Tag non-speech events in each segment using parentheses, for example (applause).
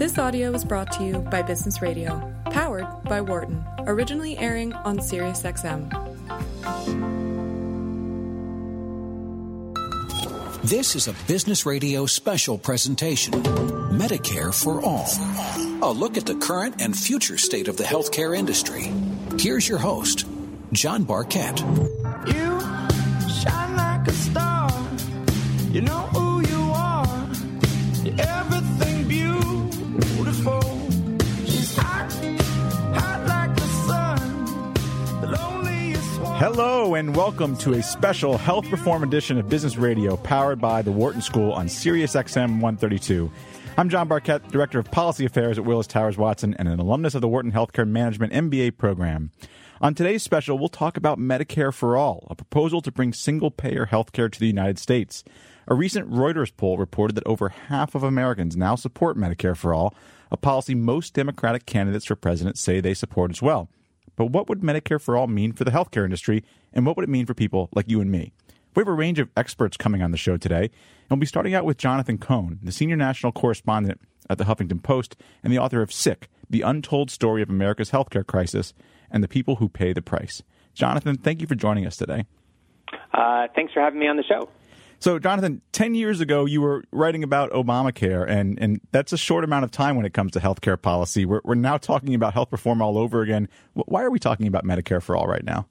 This audio is brought to you by Business Radio, powered by Wharton, originally airing on SiriusXM. This is a Business Radio special presentation Medicare for All. A look at the current and future state of the healthcare industry. Here's your host, John Barkett. You shine like a star. You know who you are. You're Hello, and welcome to a special health reform edition of Business Radio powered by the Wharton School on SiriusXM 132. I'm John Barkett, Director of Policy Affairs at Willis Towers Watson and an alumnus of the Wharton Healthcare Management MBA program. On today's special, we'll talk about Medicare for All, a proposal to bring single payer healthcare to the United States. A recent Reuters poll reported that over half of Americans now support Medicare for All, a policy most Democratic candidates for president say they support as well. But what would Medicare for All mean for the healthcare industry, and what would it mean for people like you and me? We have a range of experts coming on the show today, and we'll be starting out with Jonathan Cohn, the senior national correspondent at the Huffington Post and the author of Sick, The Untold Story of America's Healthcare Crisis and the People Who Pay the Price. Jonathan, thank you for joining us today. Uh, thanks for having me on the show. So, Jonathan, 10 years ago, you were writing about Obamacare, and, and that's a short amount of time when it comes to healthcare policy. We're, we're now talking about health reform all over again. Why are we talking about Medicare for all right now?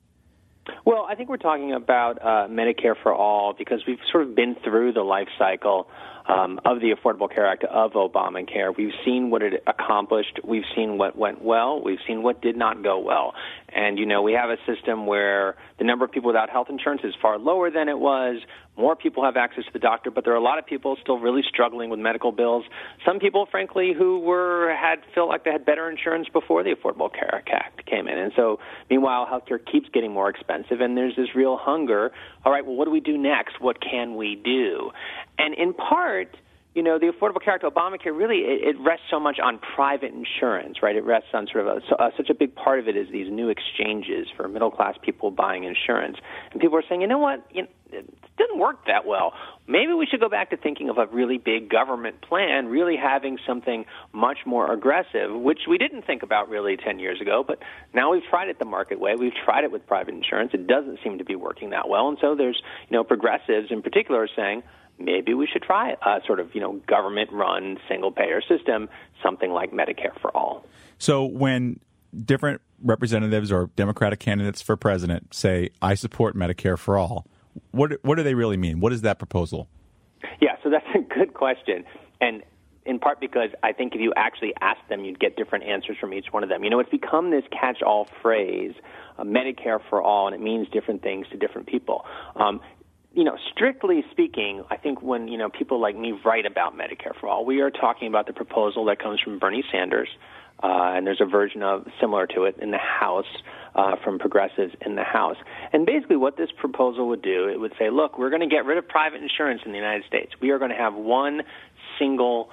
Well, I think we're talking about uh, Medicare for all because we've sort of been through the life cycle um, of the Affordable Care Act of Obamacare. We've seen what it accomplished. We've seen what went well. We've seen what did not go well. And, you know, we have a system where the number of people without health insurance is far lower than it was. More people have access to the doctor, but there are a lot of people still really struggling with medical bills. Some people, frankly, who were had felt like they had better insurance before the Affordable Care Act came in. And so, meanwhile, healthcare keeps getting more expensive, and there's this real hunger. All right, well, what do we do next? What can we do? And in part, you know, the Affordable Care Act, Obamacare, really it, it rests so much on private insurance, right? It rests on sort of a, so, uh, such a big part of it is these new exchanges for middle class people buying insurance, and people are saying, you know what, you know, it didn't work that well. Maybe we should go back to thinking of a really big government plan, really having something much more aggressive, which we didn't think about really 10 years ago, but now we've tried it the market way. We've tried it with private insurance. It doesn't seem to be working that well. And so there's, you know, progressives in particular are saying, maybe we should try a sort of you know government run single payer system, something like Medicare for all. So when different representatives or Democratic candidates for president say, "I support Medicare for all," what what do they really mean? What is that proposal? Yeah, so that's (laughs) a good question, and in part because I think if you actually ask them, you'd get different answers from each one of them. You know, it's become this catch-all phrase, uh, Medicare for all, and it means different things to different people. Um, you know, strictly speaking, I think when you know people like me write about Medicare for all, we are talking about the proposal that comes from Bernie Sanders, uh, and there's a version of similar to it in the House uh, from progressives in the House. And basically, what this proposal would do, it would say, look, we're going to get rid of private insurance in the United States. We are going to have one single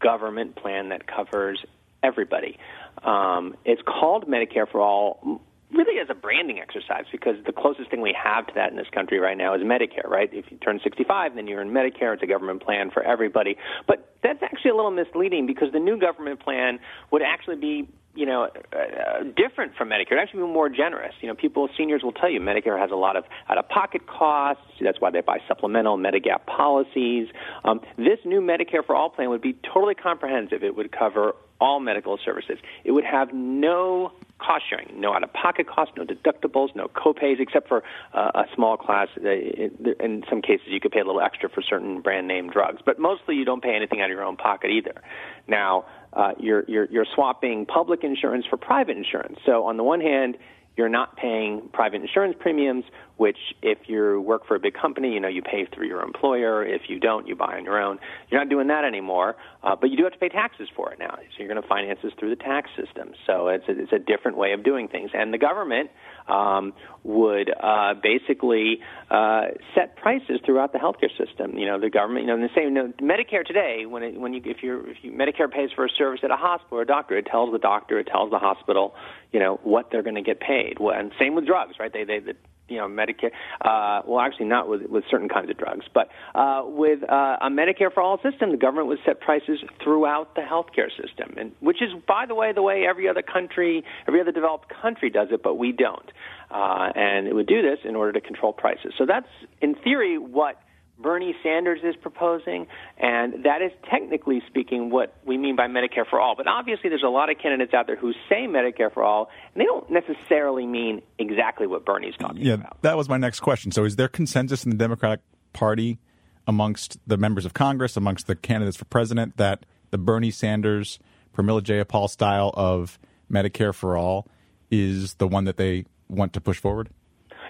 government plan that covers everybody. Um, it's called Medicare for all really as a branding exercise because the closest thing we have to that in this country right now is Medicare, right? If you turn 65, then you're in Medicare. It's a government plan for everybody. But that's actually a little misleading because the new government plan would actually be you know, uh, different from Medicare. It'd actually be more generous. You know, people, seniors will tell you Medicare has a lot of out-of-pocket costs. That's why they buy supplemental Medigap policies. Um, this new Medicare for All plan would be totally comprehensive. It would cover all medical services. It would have no cost sharing, no out of pocket costs, no deductibles, no copays, except for uh, a small class. Uh, in some cases, you could pay a little extra for certain brand name drugs, but mostly you don't pay anything out of your own pocket either. Now, uh, you're, you're, you're swapping public insurance for private insurance. So, on the one hand, you're not paying private insurance premiums, which if you work for a big company, you know, you pay through your employer. If you don't, you buy on your own. You're not doing that anymore, uh, but you do have to pay taxes for it now. So you're going to finance this through the tax system. So it's a, it's a different way of doing things. And the government um, would uh, basically uh, set prices throughout the healthcare system. You know, the government, you know, the same. You know, Medicare today, when it, when you if you're if you, Medicare pays for a service at a hospital or a doctor, it tells the doctor, it tells the hospital, you know, what they're going to get paid. And same with drugs, right? They they the you know Medicare. Uh, well, actually, not with with certain kinds of drugs, but uh, with uh, a Medicare for all system, the government would set prices throughout the healthcare system, and which is, by the way, the way every other country, every other developed country does it, but we don't. Uh, and it would do this in order to control prices. So that's, in theory, what Bernie Sanders is proposing, and that is technically speaking what we mean by Medicare for all. But obviously, there's a lot of candidates out there who say Medicare for all, and they don't necessarily mean exactly what Bernie's talking yeah, about. that was my next question. So, is there consensus in the Democratic Party amongst the members of Congress, amongst the candidates for president, that the Bernie Sanders, Pramila Jayapal style of Medicare for all is the one that they want to push forward?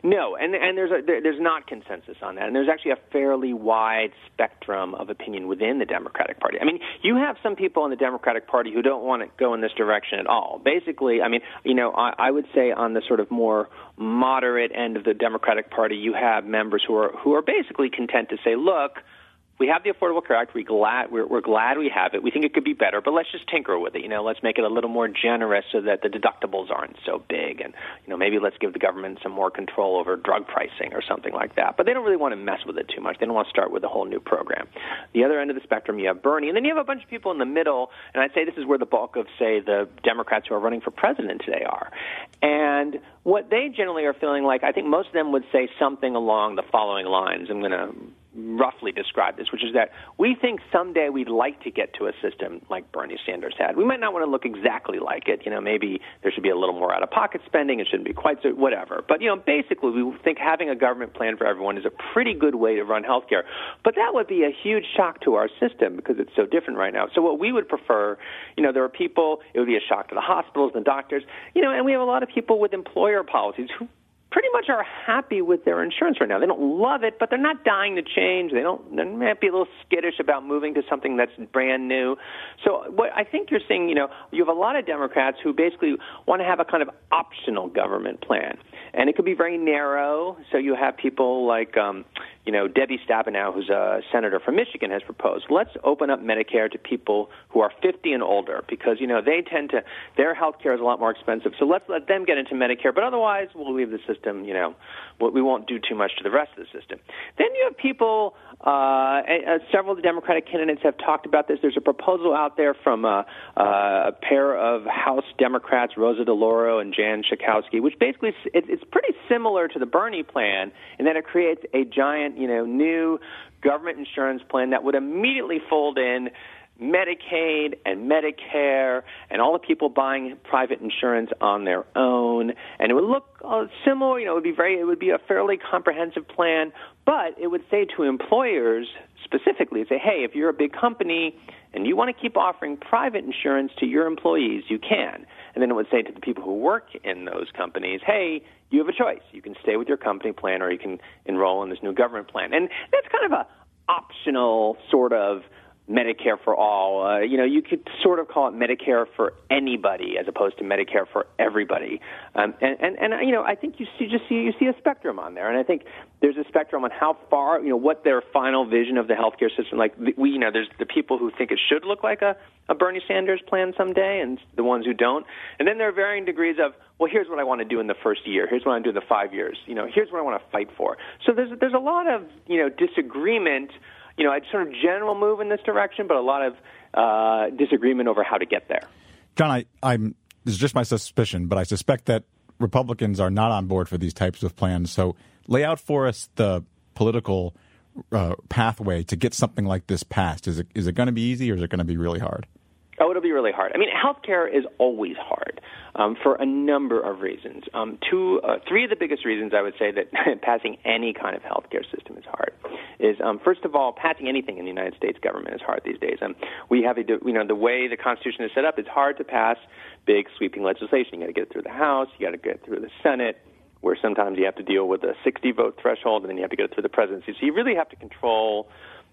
No, and and there's a there, there's not consensus on that, and there's actually a fairly wide spectrum of opinion within the Democratic Party. I mean, you have some people in the Democratic Party who don't want to go in this direction at all. Basically, I mean, you know, I, I would say on the sort of more moderate end of the Democratic Party, you have members who are who are basically content to say, look we have the Affordable Care Act. We glad we're, we're glad we have it. We think it could be better, but let's just tinker with it. You know, let's make it a little more generous so that the deductibles aren't so big, and you know, maybe let's give the government some more control over drug pricing or something like that. But they don't really want to mess with it too much. They don't want to start with a whole new program. The other end of the spectrum, you have Bernie, and then you have a bunch of people in the middle. And I'd say this is where the bulk of, say, the Democrats who are running for president today are. And what they generally are feeling like, I think most of them would say something along the following lines. I'm going to roughly describe this, which is that we think someday we'd like to get to a system like Bernie Sanders had. We might not want to look exactly like it. You know, maybe there should be a little more out of pocket spending. It shouldn't be quite so, whatever. But, you know, basically we think having a government plan for everyone is a pretty good way to run healthcare. But that would be a huge shock to our system because it's so different right now. So what we would prefer, you know, there are people, it would be a shock to the hospitals and the doctors, you know, and we have a lot of people with employer policies who pretty much are happy with their insurance right now. They don't love it, but they're not dying to change. They don't. They might be a little skittish about moving to something that's brand new. So what I think you're seeing, you know, you have a lot of Democrats who basically want to have a kind of optional government plan, and it could be very narrow. So you have people like, um, you know, Debbie Stabenow, who's a senator from Michigan, has proposed let's open up Medicare to people who are 50 and older because you know they tend to their health care is a lot more expensive. So let's let them get into Medicare, but otherwise we'll leave the system. You know, we won't do too much to the rest of the system. Then you have people. Uh, several of the Democratic candidates have talked about this. There's a proposal out there from uh, uh, a pair of House Democrats, Rosa DeLauro and Jan Schakowsky, which basically it, it's pretty similar to the Bernie plan in that it creates a giant you know, new government insurance plan that would immediately fold in Medicaid and Medicare and all the people buying private insurance on their own. And it would look uh, similar, you know, it would be very, it would be a fairly comprehensive plan, but it would say to employers specifically, say, hey, if you're a big company and you want to keep offering private insurance to your employees, you can. And then it would say to the people who work in those companies, hey, you have a choice. You can stay with your company plan or you can enroll in this new government plan. And that's kind of a optional sort of Medicare for all. Uh, you know, you could sort of call it Medicare for anybody as opposed to Medicare for everybody. Um, and, and, and, you know, I think you see, just see, you see a spectrum on there. And I think there's a spectrum on how far, you know, what their final vision of the healthcare system, like we, you know, there's the people who think it should look like a, a Bernie Sanders plan someday and the ones who don't. And then there are varying degrees of, well, here's what I want to do in the first year. Here's what I do in the five years. You know, here's what I want to fight for. So there's, there's a lot of, you know, disagreement you know, a sort of general move in this direction, but a lot of uh, disagreement over how to get there. John, I, I'm this is just my suspicion, but I suspect that Republicans are not on board for these types of plans. So lay out for us the political uh, pathway to get something like this passed. Is it is it going to be easy, or is it going to be really hard? Oh, it'll be really hard. I mean, healthcare is always hard um, for a number of reasons. Um, two, uh, three of the biggest reasons I would say that (laughs) passing any kind of healthcare system is hard is um, first of all, passing anything in the United States government is hard these days. Um, we have a, you know, the way the Constitution is set up, it's hard to pass big sweeping legislation. You got to get it through the House, you got to get it through the Senate where sometimes you have to deal with a 60 vote threshold and then you have to get it through the presidency. So you really have to control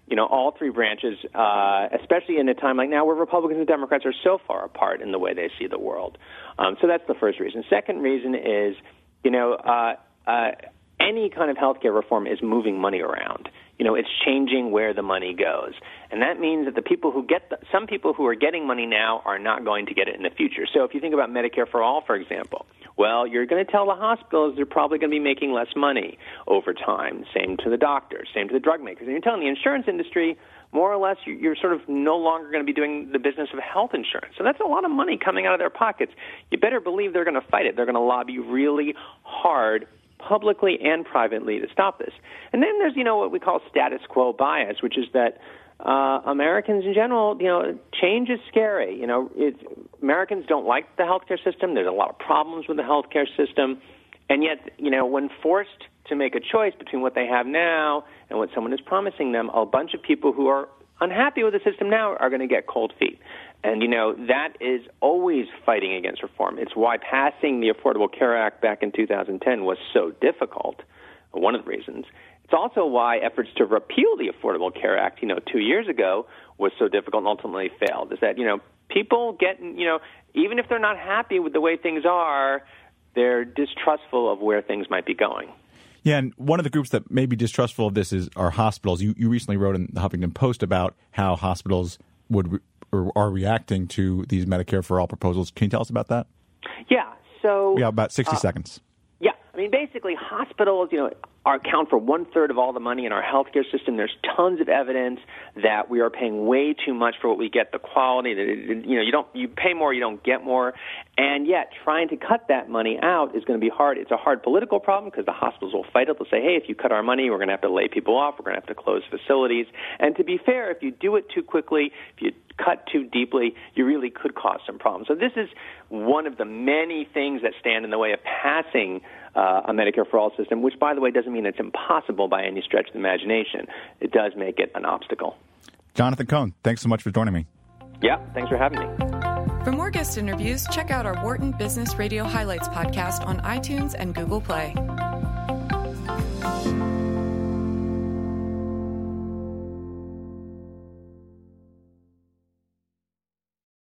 you know, all three branches, uh, especially in a time like now where Republicans and Democrats are so far apart in the way they see the world. Um, so that's the first reason. Second reason is, you know, uh, uh, any kind of healthcare reform is moving money around. You know, it's changing where the money goes. And that means that the people who get the, some people who are getting money now are not going to get it in the future. So if you think about Medicare for all, for example, Well, you're going to tell the hospitals they're probably going to be making less money over time. Same to the doctors, same to the drug makers. And you're telling the insurance industry, more or less, you're sort of no longer going to be doing the business of health insurance. So that's a lot of money coming out of their pockets. You better believe they're going to fight it. They're going to lobby really hard publicly and privately to stop this. And then there's, you know, what we call status quo bias, which is that uh, Americans in general, you know, change is scary. You know, Americans don't like the healthcare system. There's a lot of problems with the healthcare system, and yet, you know, when forced to make a choice between what they have now and what someone is promising them, a bunch of people who are unhappy with the system now are going to get cold feet. And, you know, that is always fighting against reform. It's why passing the Affordable Care Act back in 2010 was so difficult, one of the reasons. It's also why efforts to repeal the Affordable Care Act, you know, two years ago was so difficult and ultimately failed. Is that, you know, people get, you know, even if they're not happy with the way things are, they're distrustful of where things might be going. Yeah, and one of the groups that may be distrustful of this is our hospitals. You, you recently wrote in the Huffington Post about how hospitals would or are reacting to these Medicare for all proposals. Can you tell us about that? Yeah. So yeah, about sixty uh, seconds. I mean, basically, hospitals, you know, are, account for one third of all the money in our healthcare system. There's tons of evidence that we are paying way too much for what we get. The quality, that you know, you don't you pay more, you don't get more, and yet trying to cut that money out is going to be hard. It's a hard political problem because the hospitals will fight it. They'll say, hey, if you cut our money, we're going to have to lay people off. We're going to have to close facilities. And to be fair, if you do it too quickly, if you cut too deeply, you really could cause some problems. So this is one of the many things that stand in the way of passing uh, a Medicare for All system, which, by the way, doesn't mean it's impossible by any stretch of the imagination. It does make it an obstacle. Jonathan Cohn, thanks so much for joining me. Yeah, thanks for having me. For more guest interviews, check out our Wharton Business Radio Highlights podcast on iTunes and Google Play.